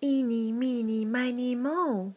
eenie meenie miney moe